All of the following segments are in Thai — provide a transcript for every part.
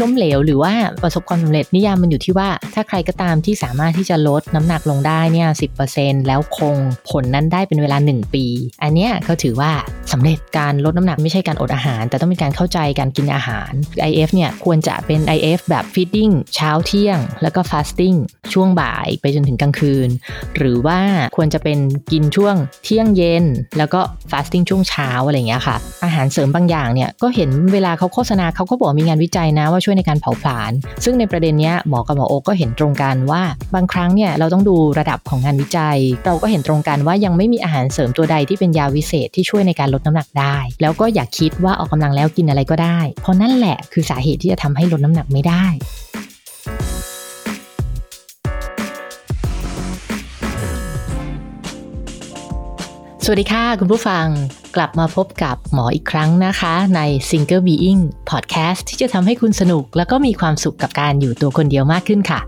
ล้มเหลวหรือว่าประสบความสำเร็จนิยามมันอยู่ที่ว่า ถ้าใครก็ตามที่สามารถที่จะลดน้ำหนักลงได้เนี่ยสิแล้วคงผลนั้นได้เป็นเวลา 1 ปี อันเนี้ยเขาถือว่าสำเร็จการลดน้ำหนักไม่ใช่การอดอาหาร แต่ต้องมีการเข้าใจการกินอาหาร IF เนี่ยควรจะเป็น IF แบบ feeding เช้าเที่ยง แล้วก็ fasting ช่วงบ่ายไปจนถึงกลางคืน หรือว่าควรจะเป็นกินช่วงเที่ยงเย็น แล้วก็ fasting ช่วงเช้าอะไรเงี้ยค่ะ อาหารเสริมบางอย่างเนี่ยก็เห็นเวลาเขาโฆษณาเขาก็บอกมีงานวิจัยนะว่าช่วยในการเผาผลาญ ซึ่งในประเด็นนี้หมอกับหมอโอก็เห็นตรงกันว่า บางครั้งเนี่ยเราต้องดูระดับของงานวิจัย เราก็เห็นตรงกันว่ายังไม่มีอาหารเสริมตัวใดที่เป็นยาวิเศษที่ช่วยในการลดน้ำหนักได้ แล้วก็อย่าคิดว่าออกกำลังแล้วกินอะไรก็ได้ เพราะนั่นแหละคือสาเหตุที่จะทำให้ลดน้ำหนักไม่ได้ วัสดีค่ะ คุณผู้ฟังกลับมาพบกับหมออีกครั้งนะคะ ใน Single Being Podcast ที่จะทำให้คุณสนุก แล้วก็มีความสุขกับการอยู่ตัวคนเดียวมากขึ้นค่ะ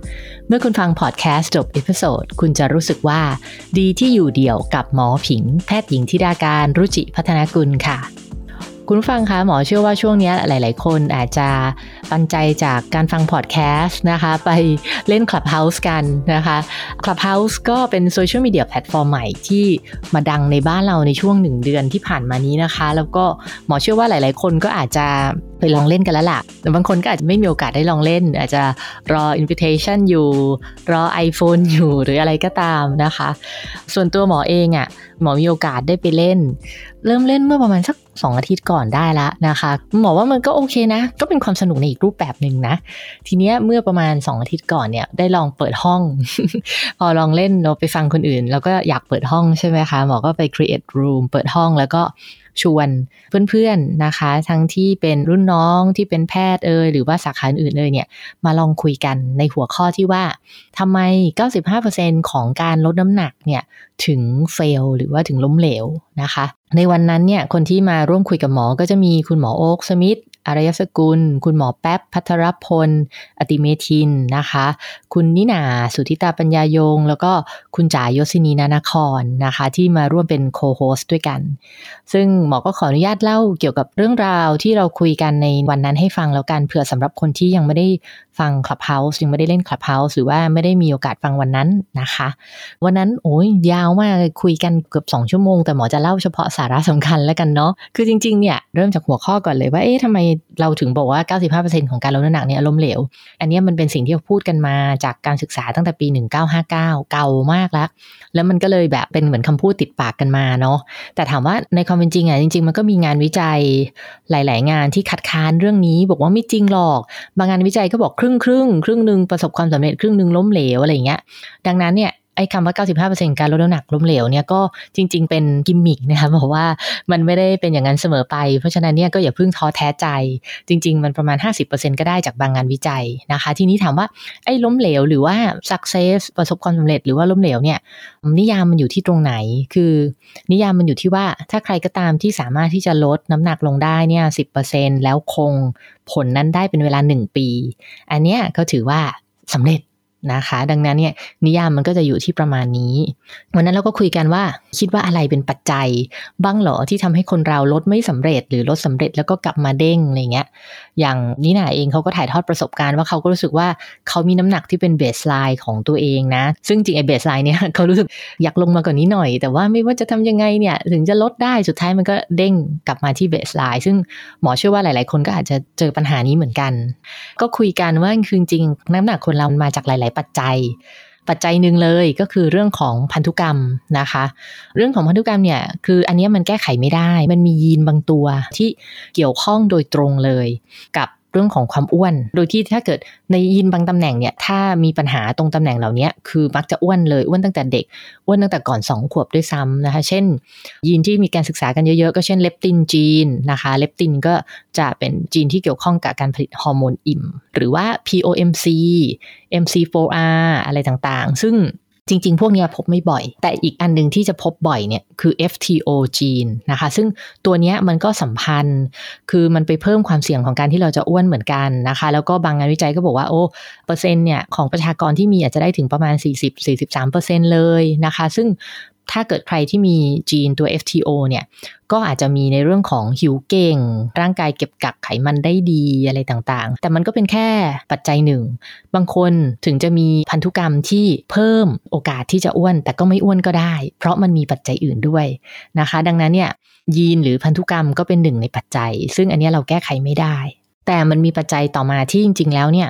เมื่อคุณฟังพอดแคสต์จบ episode คุณจะรู้สึกว่า ดีที่อยู่เดี่ยวกับหมอผิง แพทย์หญิงธิดากานต์ รุจิพัฒนกุลค่ะ คุณฟังคะหมอเชื่อว่าช่วงนี้หลาย ๆ คนอาจจะปันใจจากการฟังพอดแคสต์นะคะ ไปเล่น Clubhouse กันนะคะ Clubhouse ก็เป็นโซเชียลมีเดียแพลตฟอร์มใหม่ที่มาดังในบ้านเราในช่วงหนึ่งเดือนที่ผ่านมานี้นะคะ แล้วก็หมอเชื่อว่าหลาย ๆ คนก็อาจจะไปลองเล่นกันแล้วล่ะแต่บางคนก็อาจจะไม่มีโอกาสได้ลองเล่น อาจจะรอ invitation อยู่ รอ iPhone อยู่หรืออะไรก็ตามนะคะ ส่วนตัวหมอเองอะ่ะ หมอมีโอกาสได้ไปเล่น เริ่มเล่นเมื่อประมาณสักสองอาทิตย์ก่อนได้ละนะคะ หมอว่ามันก็โอเคนะ ก็เป็นความสนุกในอีกรูปแบบหนึ่งนะ ทีเนี้ยเมื่อประมาณ2อาทิตย์ก่อนเนี่ยได้ลองเปิดห้อง พอลองเล่นเราไปฟังคนอื่น แล้วก็อยากเปิดห้องใช่ไหมคะหมอก็ไป create room เปิดห้องแล้วก็ ชวนเพื่อนๆนะคะ ทั้งที่เป็นรุ่นน้องที่เป็นแพทย์เอยหรือว่าสาขาอื่นเอยเนี่ยมาลองคุยกันในหัวข้อที่ว่าทำไม 95%ของการลดน้ำหนักเนี่ยถึงเฟลหรือว่าถึงล้มเหลวนะคะ ในวันนั้นเนี่ยคนที่มาร่วมคุยกับหมอก็จะมีคุณหมอโอ๊กสมิธ อารยสกุล คุณหมอแป๊บพัทรพล อติเมทินนะคะ คุณนินาสุธิตาปัญญายง แล้วก็คุณจ๋ายศินีนานครนะคะ ที่มาร่วมเป็นโคโฮสด้วยกัน ซึ่งหมอก็ขออนุญาตเล่าเกี่ยวกับเรื่องราวที่เราคุยกันในวันนั้นให้ฟังแล้วกันเผื่อสำหรับคนที่ยังไม่ได้ฟัง Clubhouse ยังไม่ได้เล่น Clubhouse หรือว่าไม่ได้มีโอกาสฟังวันนั้นนะคะ วันนั้นโอ้ยยาวมากคุยกันเกือบ 2 ชั่วโมง แต่หมอจะเล่าเฉพาะสาระสำคัญแล้วกันเนาะคือจริงๆเนี่ยเริ่มจากหัวข้อก่อนเลยว่าเอ๊ะทำไมเราถึงบอกว่า 95%ของการลดน้ำหนักเนี่ยล้มเหลว อันนี้มันเป็นสิ่งที่เราพูดกันมาจากการศึกษาตั้งแต่ปี 1959 เก่ามากแล้ว แล้วมันก็เลยแบบเป็นเหมือนคำพูดติดปากกันมาเนาะแต่ถามว่าในความเป็นจริงอะจริง ๆ มันก็มีงานวิจัยหลาย ๆ งานที่คัดค้านเรื่องนี้ บอกว่าไม่จริงหรอก บางงานวิจัยก็บอกครึ่งครึ่งครึ่งหนึ่งประสบความสำเร็จครึ่งหนึ่งล้มเหลวอะไรเงี้ย ดังนั้นเนี่ย ไอ้คำว่า 95%การลดน้ำหนักล้มเหลวเนี่ยก็จริง ๆ เป็นกิมมิกนะคะบอกว่ามันไม่ได้เป็นอย่างนั้นเสมอไป เพราะฉะนั้นเนี่ยก็อย่าเพิ่งท้อแท้ใจ จริง ๆ มันประมาณ 50%ก็ได้จากบางงานวิจัยนะคะ ทีนี้ถามว่าไอ้ล้มเหลวหรือว่า success ประสบความสำเร็จหรือว่าล้มเหลวเนี่ยนิยามมันอยู่ที่ตรงไหน คือ นิยามมันอยู่ที่ว่าถ้าใครก็ตามที่สามารถที่จะลดน้ำหนักลงได้เนี่ย10%แล้วคงผลนั้นได้เป็นเวลา 1 ปี อันเนี้ยเขาถือว่าสำเร็จ นะคะ ดังนั้นเนี่ยนิยามมันก็จะอยู่ที่ประมาณนี้ วันนั้นเราก็คุยกันว่า คิดว่าอะไรเป็นปัจจัย บ้างหรอที่ทำให้คนเราลดไม่สำเร็จ หรือลดสำเร็จแล้วก็กลับมาเด้งอะไรเงี้ยอย่างนี่นาเองเขาก็ถ่ายทอดประสบการณ์ว่าเขาก็รู้สึกว่าเขามีน้ำหนักที่เป็น baseline ของตัวเองนะ ซึ่งจริงไอ้ baseline เนี่ยเขารู้สึกอยากลงมากว่านี้หน่อย แต่ว่าไม่ว่าจะทำยังไงเนี่ยถึงจะลดได้สุดท้ายมันก็เด้งกลับมาที่ baseline ซึ่งหมอเชื่อว่าหลาย ๆ คนก็อาจจะเจอปัญหานี้เหมือนกัน ก็คุยกันว่าคือจริงน้ำหนักคนเรามาจากหลายปัจจัย ปัจจัยหนึ่งเลยก็คือเรื่องของพันธุกรรมนะคะ เรื่องของพันธุกรรมเนี่ยคืออันนี้มันแก้ไขไม่ได้ มันมียีนบางตัวที่เกี่ยวข้องโดยตรงเลยกับ เรื่องของความอ้วน โดยที่ถ้าเกิดในยีนบางตำแหน่งเนี่ย ถ้ามีปัญหาตรงตำแหน่งเหล่านี้คือมักจะอ้วนเลย อ้วนตั้งแต่เด็ก อ้วนตั้งแต่ก่อน 2 ขวบด้วยซ้ำนะคะ เช่น ยีนที่มีการศึกษากันเยอะๆ ก็เช่นเลปตินจีนนะคะ เลปตินก็จะเป็นจีนที่เกี่ยวข้องกับการผลิตฮอร์โมนอิ่ม หรือว่า POMC MC4R อะไรต่างๆ ซึ่ง จริง ๆ พวกนี้พบไม่บ่อย แต่อีกอันหนึ่งที่จะพบบ่อยเนี่ยคือ FTO จีนนะคะ ซึ่งตัวนี้มันก็สัมพันธ์ คือมันไปเพิ่มความเสี่ยงของการที่เราจะอ้วนเหมือนกันนะคะ แล้วก็บางงานวิจัยก็บอกว่าโอ้เปอร์เซ็นต์เนี่ยของประชากรที่มีอาจจะได้ถึงประมาณ 40-43%เลยนะคะ ซึ่ง ถ้าเกิดใครที่มีจีนตัว FTO เนี่ยก็อาจจะมีในเรื่องของหิวเก่ง ร่างกายเก็บกักไขมันได้ดีอะไรต่างๆ แต่มันก็เป็นแค่ปัจจัยหนึ่ง บางคนถึงจะมีพันธุกรรมที่เพิ่มโอกาสที่จะอ้วน แต่ก็ไม่อ้วนก็ได้ เพราะมันมีปัจจัยอื่นด้วยนะคะ ดังนั้นเนี่ยยีนหรือพันธุกรรมก็เป็นหนึ่งในปัจจัย ซึ่งอันนี้เราแก้ไขไม่ได้ แต่มันมีปัจจัยต่อมาที่จริง ๆ แล้วเนี่ย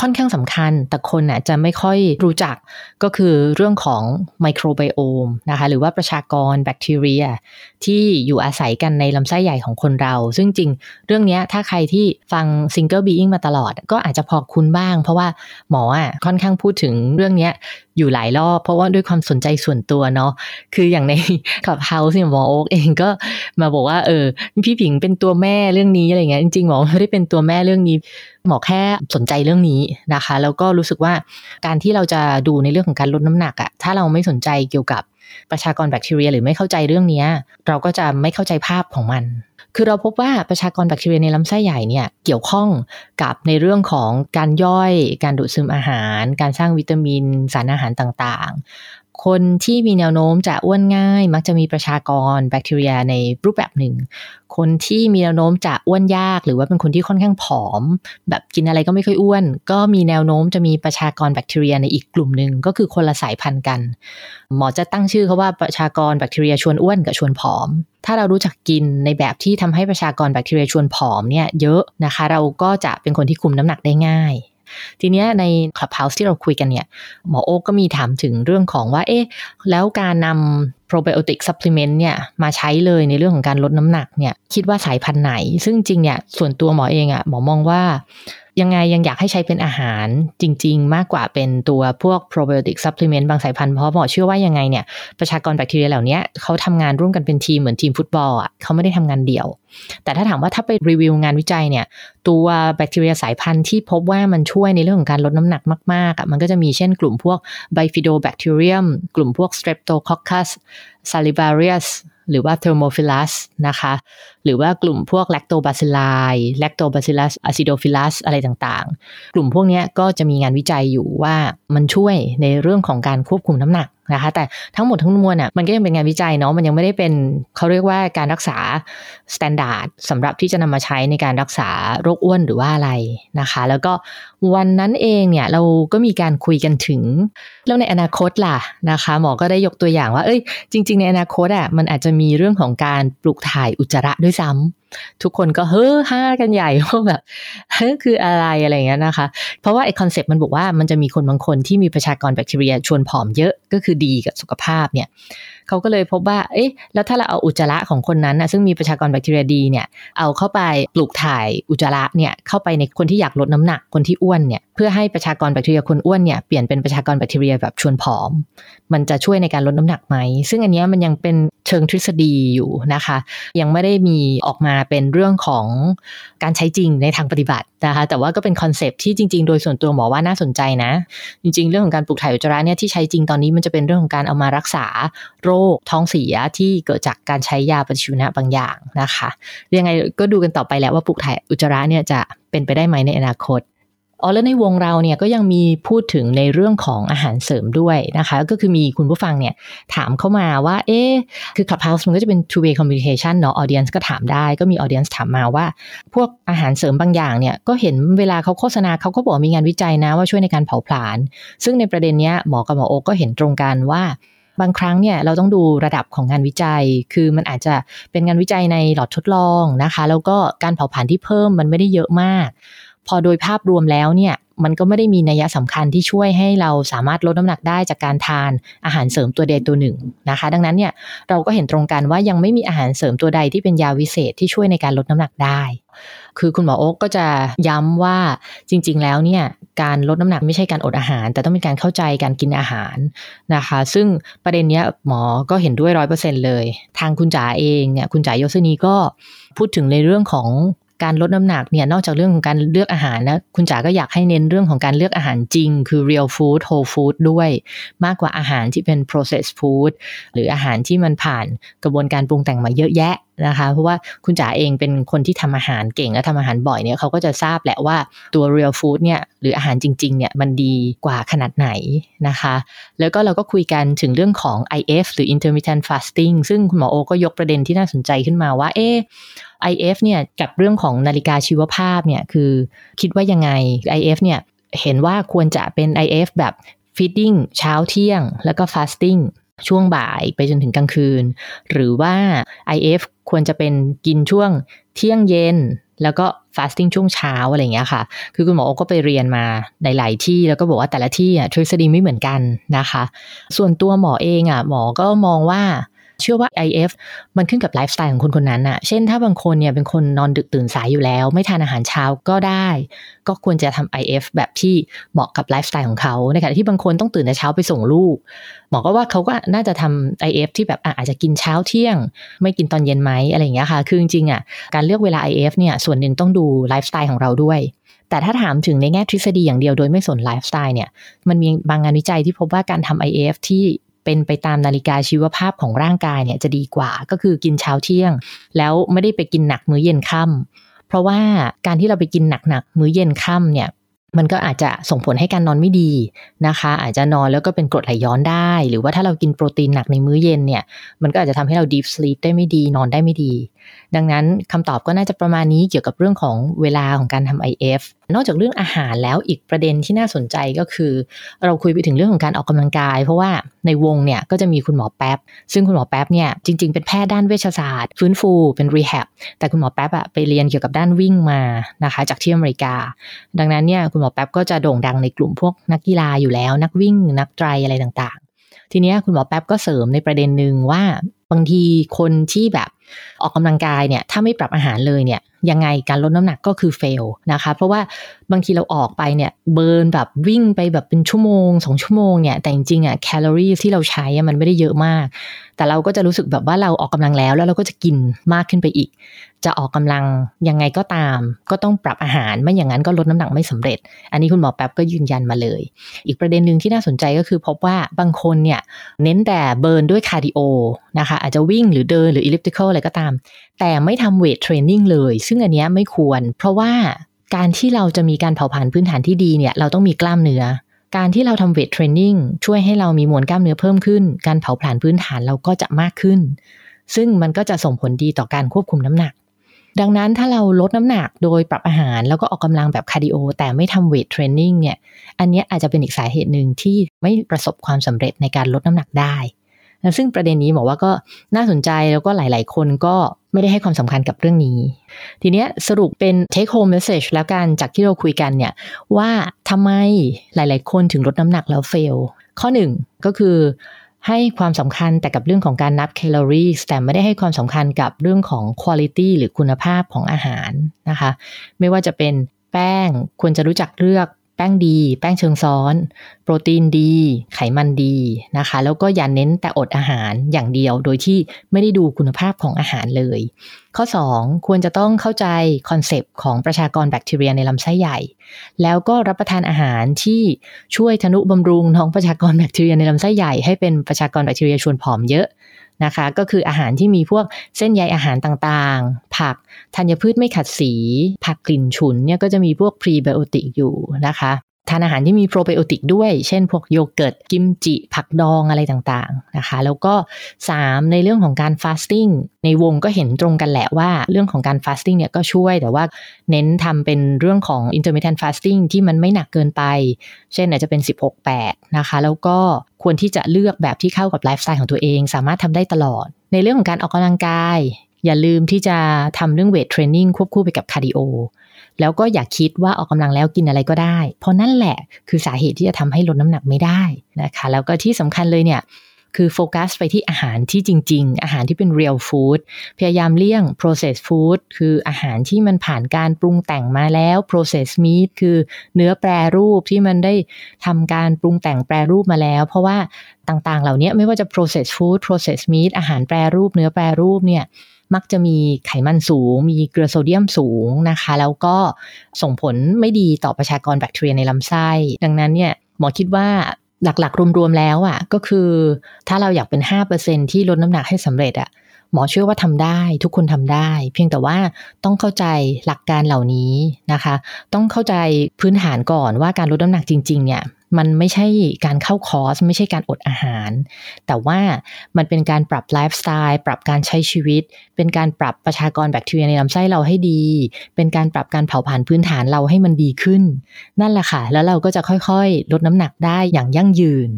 ค่อนข้างสำคัญ แต่คนน่ะจะไม่ค่อยรู้จักก็คือเรื่องของไมโครไบโอมนะคะหรือว่าประชากรแบคทีเรีย ที่อยู่อาศัยกันในลำไส้ใหญ่ของคนเรา ซึ่งจริงเรื่องนี้ถ้าใครที่ฟัง Single Being มาตลอด ก็อาจจะพอคุ้นบ้าง เพราะว่าหมออะค่อนข้างพูดถึงเรื่องนี้อยู่หลายรอบ เพราะว่าด้วยความสนใจส่วนตัวเนาะคืออย่างใน Clubhouse เนี่ยหมอโอ๊คเองก็มาบอกว่าเออพี่ผิงเป็นตัวแม่เรื่องนี้อะไรเงี้ยจริงๆหมอไม่ได้เป็นตัวแม่เรื่องนี้ หมอแค่สนใจเรื่องนี้นะคะ แล้วก็รู้สึกว่าการที่เราจะดูในเรื่องของการลดน้ำหนักอะถ้าเราไม่สนใจเกี่ยวกับประชากรแบคทีเรีย หรือไม่เข้าใจเรื่องนี้เราก็จะไม่เข้าใจภาพของมัน คือเราพบว่าประชากรแบคทีเรียในลำไส้ใหญ่เนี่ยเกี่ยวข้องกับในเรื่องของการย่อย การดูดซึมอาหาร การสร้างวิตามิน สารอาหารต่าง คนที่มีแนวโน้มจะอ้วนง่าย มักจะมีประชากรแบคทีเรียในรูปแบบหนึ่ง คนที่มีแนวโน้มจะอ้วนยาก หรือว่าเป็นคนที่ค่อนข้างผอม แบบกินอะไรก็ไม่ค่อยอ้วน ก็มีแนวโน้มจะมีประชากรแบคทีเรียในอีกกลุ่มหนึ่งก็คือคนละสายพันธุ์กัน หมอจะตั้งชื่อเขาว่าประชากรแบคทีเรียชวนอ้วนกับชวนผอม ถ้าเรารู้จักกินในแบบที่ทำให้ประชากรแบคทีเรียชวนผอมเนี่ยเยอะนะคะ เราก็จะเป็นคนที่คุมน้ำหนักได้ง่าย ทีเนี้ยใน Clubhouse ที่เราคุยกันเนี่ยหมอโอ๊คก็มีถามถึงเรื่องของว่าเอ๊ะแล้วการนำ probiotic supplement เนี่ยมาใช้เลยในเรื่องของการลดน้ำหนักเนี่ยคิดว่าสายพันธุ์ไหน ซึ่งจริงเนี่ยส่วนตัวหมอเองอะ่ะหมอมองว่า ยังไงยังอยากให้ใช้เป็นอาหารจริง ๆ มากกว่าเป็นตัวพวก probiotic supplement บางสายพันธุ์เพราะหมอเชื่อว่ายังไงเนี่ยประชากรแบคทีเรียเหล่านี้เขาทำงานร่วมกันเป็นทีมเหมือนทีมฟุตบอลอะเขาไม่ได้ทำงานเดี่ยว แต่ถ้าถามว่าถ้าไปรีวิวงานวิจัยเนี่ยตัวแบคทีเรียสายพันธุ์ที่พบว่ามันช่วยในเรื่องของการลดน้ำหนักมากๆอะมันก็จะมีเช่นกลุ่มพวก bifidobacterium กลุ่มพวก streptococcus salivarius หรือว่า thermophilus นะคะ หรือว่ากลุ่มพวก lactobacilli lactobacillus acidophilus อะไรต่างๆ กลุ่มพวกนี้ก็จะมีงานวิจัยอยู่ว่ามันช่วยในเรื่องของการควบคุมน้ำหนักนะคะ แต่ทั้งหมดทั้งมวลอะมันก็ยังเป็นงานวิจัยเนาะมันยังไม่ได้เป็นเขาเรียกว่าการรักษา standard สำหรับที่จะนำมาใช้ในการรักษาโรคอ้วนหรือว่าอะไรนะคะ แล้วก็ วันนั้นเองเนี่ยเราก็มีการคุยกันถึง แล้วในอนาคตล่ะนะคะ หมอก็ได้ยกตัวอย่างว่า เอ้ย จริง ๆ ในอนาคตอะมันอาจจะมีเรื่องของการปลูกถ่ายอุจจาระด้วยซ้ำทุกคนก็เฮ้อห้ากันใหญ่ว่าแบบเฮ้คืออะไรอะไรเงี้ยนะคะ เพราะว่าไอ้ concept มันบอกว่ามันจะมีคนบางคนที่มีประชากรแบคทีเรียชวนผอมเยอะก็คือดีกับสุขภาพเนี่ย เขาก็เลยพบว่า เอ๊ะ แล้วถ้าเราเอาอุจจาระของคนนั้นนะซึ่งมีประชากรแบคทีเรียดีเนี่ย เอาเข้าไปปลูกถ่ายอุจจาระเนี่ย เข้าไปในคนที่อยากลดน้ำหนัก คนที่อ้วนเนี่ย เพื่อให้ประชากรแบคทีเรียคนอ้วนเนี่ย เปลี่ยนเป็นประชากรแบคทีเรียแบบชวนผอม มันจะช่วยในการลดน้ำหนักไหม ซึ่งอันนี้มันยังเป็นเชิงทฤษฎีอยู่นะคะ ยังไม่ได้มีออกมาเป็นเรื่องของการใช้จริงในทางปฏิบัตินะคะ แต่ว่าก็เป็นคอนเซปที่จริง ๆ โดยส่วนตัวหมอว่าน่าสนใจนะ จริง ๆ เรื่องของการปลูกถ่ายอุจจาระเนี่ยที่ใช้จริงตอนนี้มันจะเป็นเรื่องของการเอามารักษาโรคท้องเสียที่เกิดจากการใช้ยาปฏิชีวนะบางอย่างนะคะยังไงก็ดูกันต่อไปแล้วว่าปลูกถ่ายอุจจาระเนี่ยจะเป็นไปได้ไหมในอนาคตอ๋อแล้วในวงเราเนี่ยก็ยังมีพูดถึงในเรื่องของอาหารเสริมด้วยนะคะ ก็คือมีคุณผู้ฟังเนี่ยถามเข้ามาว่า เอ๊คือ Clubhouse มันก็จะเป็น two way communication เนาะ audience ก็ถามได้ก็มี audience ถามมาว่า พวกอาหารเสริมบางอย่างเนี่ย ก็เห็นเวลาเขาโฆษณาเขาก็บอกมีงานวิจัยนะว่าช่วยในการเผาผลาญซึ่งในประเด็นเนี้ยหมอกับหมอโอก็เห็นตรงกันว่า บางครั้งเนี่ยเราต้องดูระดับของงานวิจัย คือมันอาจจะเป็นงานวิจัยในหลอดทดลองนะคะ แล้วก็การเผาผลาญที่เพิ่มมันไม่ได้เยอะมาก พอโดยภาพรวมแล้วเนี่ยมันก็ไม่ได้มีนัยสำคัญที่ช่วยให้เราสามารถลดน้ำหนักได้จากการทานอาหารเสริมตัวใดตัวหนึ่งนะคะ ดังนั้นเนี่ยเราก็เห็นตรงกันว่ายังไม่มีอาหารเสริมตัวใดที่เป็นยาวิเศษที่ช่วยในการลดน้ำหนักได้ คือคุณหมอโอ๊กก็จะย้ำว่าจริง ๆ แล้วเนี่ย การลดน้ำหนักไม่ใช่การอดอาหาร แต่ต้องเป็นการเข้าใจการกินอาหารนะคะ ซึ่งประเด็นนี้หมอก็เห็นด้วยร้อยเปอร์เซ็นเลย ทางคุณจ๋าเองเนี่ยคุณจ๋ายศนีก็พูดถึงในเรื่องของการลดน้ำหนักเนี่ยนอกจากเรื่องของการเลือกอาหารนะคุณจ๋าก็อยากให้เน้นเรื่องของการเลือกอาหารจริง คือ real food whole food ด้วยมากกว่าอาหารที่เป็น processed food หรืออาหารที่มันผ่านกระบวนการปรุงแต่งมาเยอะแยะนะคะเพราะว่าคุณจ๋าเองเป็นคนที่ทำอาหารเก่งและทำอาหารบ่อยเนี่ยเขาก็จะทราบแหละว่าตัว real food เนี่ยหรืออาหารจริงๆเนี่ยมันดีกว่าขนาดไหนนะคะ แล้วก็เราก็คุยกันถึงเรื่องของ IF หรือ intermittent fasting ซึ่งคุณหมอโอก็ยกประเด็นที่น่าสนใจขึ้นมาว่าเอ IF เนี่ยกับเรื่องของนาฬิกาชีวภาพเนี่ยคือคิดว่ายังไง IF เนี่ยเห็นว่าควรจะเป็น IF แบบ feeding เช้าเที่ยง แล้วก็ fasting ช่วงบ่ายไปจนถึงกลางคืน หรือว่า IF ควรจะเป็นกินช่วงเที่ยงเย็น แล้วก็ fasting ช่วงเช้าอะไรอย่างเงี้ยค่ะ คือคุณหมอก็ไปเรียนมาหลายๆที่แล้วก็บอกว่าแต่ละที่อะทฤษฎีไม่เหมือนกันนะคะ ส่วนตัวหมอเองอะหมอก็มองว่า เชื่อว่า IF มันขึ้นกับไลฟ์สไตล์ของคนคนนั้นอะเช่นถ้าบางคนเนี่ยเป็นคนนอนดึกตื่นสายอยู่แล้ว ไม่ทานอาหารเช้าก็ได้ ก็ควรจะทำ IF แบบที่เหมาะกับไลฟ์สไตล์ของเขาในขณะที่บางคนต้องตื่นแต่เช้าไปส่งลูกหมอก็ว่าเขาก็น่าจะทำ IF ที่แบบอาจจะกินเช้าเที่ยง ไม่กินตอนเย็นไหมอะไรอย่างเงี้ยค่ะ คือจริงๆอะการเลือกเวลา IF เนี่ยส่วนหนึ่งต้องดูไลฟ์สไตล์ของเราด้วยแต่ถ้าถามถึงในแง่ทฤษฎีอย่างเดียวโดยไม่สนไลฟ์สไตล์เนี่ย มันมีบางงานวิจัยที่พบว่าการทำ IF ที่ เป็นไปตามนาฬิกาชีวภาพของร่างกายเนี่ยจะดีกว่า ก็คือกินเช้าเที่ยง แล้วไม่ได้ไปกินหนักมื้อเย็นค่ำเพราะว่าการที่เราไปกินหนักๆมื้อเย็นค่ำเนี่ยมันก็อาจจะส่งผลให้การนอนไม่ดีนะคะ อาจจะนอนแล้วก็เป็นกรดไหลย้อนได้ หรือว่าถ้าเรากินโปรตีนหนักในมื้อเย็นเนี่ย มันก็อาจจะทำให้เราดีฟสลีปได้ไม่ดี นอนได้ไม่ดี ดังนั้นคำตอบก็น่าจะประมาณนี้เกี่ยวกับเรื่องของเวลาของการทำ IF นอกจากเรื่องอาหารแล้วอีกประเด็นที่น่าสนใจก็คือ เราคุยไปถึงเรื่องของการออกกำลังกาย เพราะว่าในวงเนี่ยก็จะมีคุณหมอแป๊บ ซึ่งคุณหมอแป๊บเนี่ยจริง ๆ เป็นแพทย์ด้านเวชศาสตร์ ฟื้นฟูเป็นรีแฮบแต่คุณหมอแป๊บอะไปเรียนเกี่ยวกับด้านวิ่งมานะคะจากที่อเมริกา ดังนั้นเนี่ยคุณหมอแป๊บก็จะโด่งดังในกลุ่มพวกนักกีฬาอยู่แล้ว นักวิ่ง นักไตรอะไรต่างๆ ทีนี้คุณหมอแป๊บก็เสริมในประเด็นหนึ่งว่าบางทีคนที่แบบ ออกกำลังกายเนี่ยถ้าไม่ปรับอาหารเลยเนี่ยยังไงการลดน้ำหนักก็คือเฟลนะคะ เพราะว่าบางทีเราออกไปเนี่ยเบิร์นแบบวิ่งไปแบบเป็นชั่วโมงสองชั่วโมงเนี่ยแต่จริงๆอะแคลอรี่ที่เราใช้มันไม่ได้เยอะมาก แต่เราก็จะรู้สึกแบบว่าเราออกกำลังแล้วแล้วเราก็จะกินมากขึ้นไปอีก จะออกกำลังยังไงก็ตาม ก็ต้องปรับอาหารไม่อย่างนั้นก็ลดน้ำหนักไม่สำเร็จ อันนี้คุณหมอแป๊บก็ยืนยันมาเลย อีกประเด็นหนึ่งที่น่าสนใจก็คือพบว่าบางคนเนี่ยเน้นแต่ burn ด้วย cardio นะคะอาจจะวิ่งหรือเดินหรือ elliptical อะไรก็ตาม แต่ไม่ทำ weight training เลย ซึ่งอันนี้ไม่ควร เพราะว่าการที่เราจะมีการเผาผลาญพื้นฐานที่ดีเนี่ยเราต้องมีกล้ามเนื้อ การที่เราทำ weight training ช่วยให้เรามีมวลกล้ามเนื้อเพิ่มขึ้น การเผาผลาญพื้นฐานเราก็จะมากขึ้น ซึ่งมันก็จะส่งผลดีต่อการควบคุมน้ำหนัก ดังนั้นถ้าเราลดน้ำหนักโดยปรับอาหารแล้วก็ออกกำลังแบบ cardio แต่ไม่ทำ weight training เนี่ยอันนี้อาจจะเป็นอีกสาเหตุหนึ่งที่ไม่ประสบความสำเร็จในการลดน้ำหนักได้ ซึ่งประเด็นนี้บอกว่าก็น่าสนใจแล้วก็หลาย ๆ คนก็ไม่ได้ให้ความสำคัญกับเรื่องนี้ ทีนี้สรุปเป็น take home message แล้วกันจากที่เราคุยกันเนี่ยว่าทำไมหลาย ๆ คนถึงลดน้ำหนักแล้วเฟล ข้อหนึ่งก็คือให้ความสำคัญแต่กับเรื่องของการนับแคลอรี่แต่ไม่ได้ให้ความสำคัญกับเรื่องของ quality หรือคุณภาพของอาหารนะคะ ไม่ว่าจะเป็นแป้งควรจะรู้จักเลือก แป้งดี แป้งเชิงซ้อน โปรตีนดี ไขมันดีนะคะ แล้วก็อย่าเน้นแต่อดอาหารอย่างเดียว โดยที่ไม่ได้ดูคุณภาพของอาหารเลย ข้อ 2 ควรจะต้องเข้าใจ concept ของประชากรแบคทีเรียในลำไส้ใหญ่ แล้วก็รับประทานอาหารที่ช่วยทะนุบำรุงน้องประชากรแบคทีเรียในลำไส้ใหญ่ให้เป็นประชากรแบคทีเรียชวนผอมเยอะ นะคะ ก็คืออาหารที่มีพวกเส้นใยอาหารต่างๆ ผักธัญพืชไม่ขัดสี ผักกลิ่นฉุนเนี่ยก็จะมีพวกพรีไบโอติกอยู่นะคะ ทานอาหารที่มีโปรไบโอติกด้วย เช่น พวกโยเกิร์ต กิมจิ ผักดองอะไรต่างๆนะคะ แล้วก็ 3 ในเรื่องของการ fasting ในวงก็เห็นตรงกันแหละว่า เรื่องของการ fasting เนี่ยก็ช่วย แต่ว่าเน้นทำเป็นเรื่องของ intermittent fasting ที่มันไม่หนักเกินไป เช่นอาจจะเป็น 16-8 นะคะ แล้วก็ควรที่จะเลือกแบบที่เข้ากับไลฟ์สไตล์ของตัวเอง สามารถทำได้ตลอด ในเรื่องของการออกกำลังกาย อย่าลืมที่จะทำเรื่อง weight training ควบคู่ไปกับ cardio แล้วก็อย่าคิดว่าออกกำลังแล้วกินอะไรก็ได้ เพราะนั่นแหละคือสาเหตุที่จะทำให้ลดน้ำหนักไม่ได้นะคะ แล้วก็ที่สำคัญเลยเนี่ยคือโฟกัสไปที่อาหารที่จริง ๆ อาหารที่เป็น real food พยายามเลี่ยง processed food คืออาหารที่มันผ่านการปรุงแต่งมาแล้ว processed meat คือเนื้อแปรรูปที่มันได้ทำการปรุงแต่งแปรรูปมาแล้ว เพราะว่าต่างๆ เหล่านี้ไม่ว่าจะ processed food processed meat อาหารแปรรูปเนื้อแปรรูปเนี่ย มักจะมีไขมันสูง มีเกลือโซเดียมสูงนะคะ แล้วก็ส่งผลไม่ดีต่อประชากรแบคทีเรียในลำไส้ ดังนั้นเนี่ยหมอคิดว่าหลักๆ รวมๆ แล้วอะ่ะก็คือถ้าเราอยากเป็น 5%ที่ลดน้ำหนักให้สำเร็จอะ่ะหมอเชื่อว่าทำได้ทุกคนทำได้ เพียงแต่ว่าต้องเข้าใจหลักการเหล่านี้นะคะ ต้องเข้าใจพื้นฐานก่อนว่าการลดน้ำหนักจริงๆเนี่ย มันไม่ใช่การเข้าคอร์สไม่ใช่การอดอาหาร แต่ว่ามันเป็นการปรับไลฟ์สไตล์ปรับการใช้ชีวิต เป็นการปรับประชากรแบคทีเรียในลำไส้เราให้ดี เป็นการปรับการเผาผลาญพื้นฐานเราให้มันดีขึ้น นั่นแหละค่ะ แล้วเราก็จะค่อยๆ ลดน้ำหนักได้อย่างยั่งยืน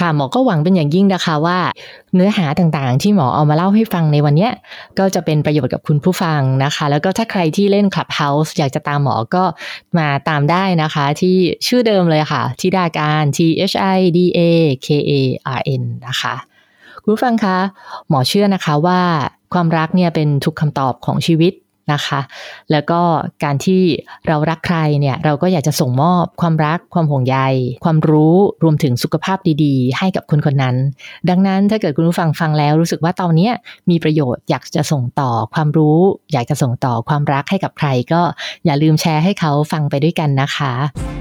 ค่ะหมอก็หวังเป็นอย่างยิ่งนะคะว่า เนื้อหาต่างๆ ที่หมอเอามาเล่าให้ฟังในวันนี้ก็จะเป็นประโยชน์กับคุณผู้ฟังนะคะ แล้วก็ถ้าใครที่เล่น Clubhouse อยากจะตามหมอก็มาตามได้นะคะ ที่ชื่อเดิมเลยค่ะที่ดาการ T H I D A K A R N นะคะ คุณผู้ฟังคะ หมอเชื่อนะคะว่าความรักเนี่ยเป็นทุกคำตอบของชีวิตนะคะ แล้วก็การที่เรารักใครเนี่ยเราก็อยากจะส่งมอบความรักความห่วงใย ความรู้รวมถึงสุขภาพดีๆ ให้กับคนคนนั้น ดังนั้นถ้าเกิดคุณผู้ฟังฟังแล้วรู้สึกว่าตอนนี้มีประโยชน์อยากจะส่งต่อความรู้ อยากจะส่งต่อความรักให้กับใคร ก็อย่าลืมแชร์ให้เขาฟังไปด้วยกันนะคะ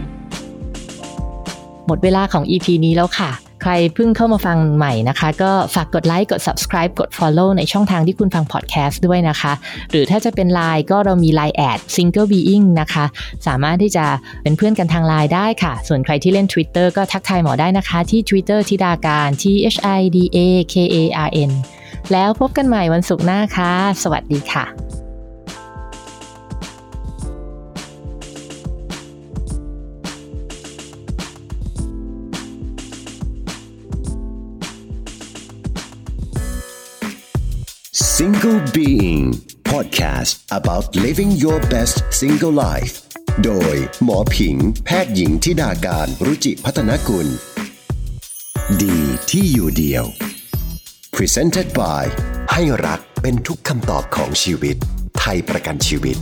หมดเวลาของ EP นี้แล้วค่ะ ใครเพิ่งเข้ามาฟังใหม่นะคะ ก็ฝากกดไลค์กด subscribe กด follow ในช่องทางที่คุณฟัง podcast ด้วยนะคะ หรือถ้าจะเป็น Line ก็เรามี Line แอด single being นะคะ สามารถที่จะเป็นเพื่อนกันทาง Line ได้ค่ะ ส่วนใครที่เล่น Twitter ก็ทักทายหมอได้นะคะที่ Twitter ทิดาการ T H I D A K A R N แล้วพบกันใหม่วันศุกร์หน้าค่ะ สวัสดีค่ะ Single Being Podcast about living your best single life โดยหมอผิง แพทย์หญิงทิดาการรุจิพัฒนกุล ดีที่อยู่เดียว Presented by ให้รักเป็นทุกคำตอบของชีวิต ไทยประกันชีวิต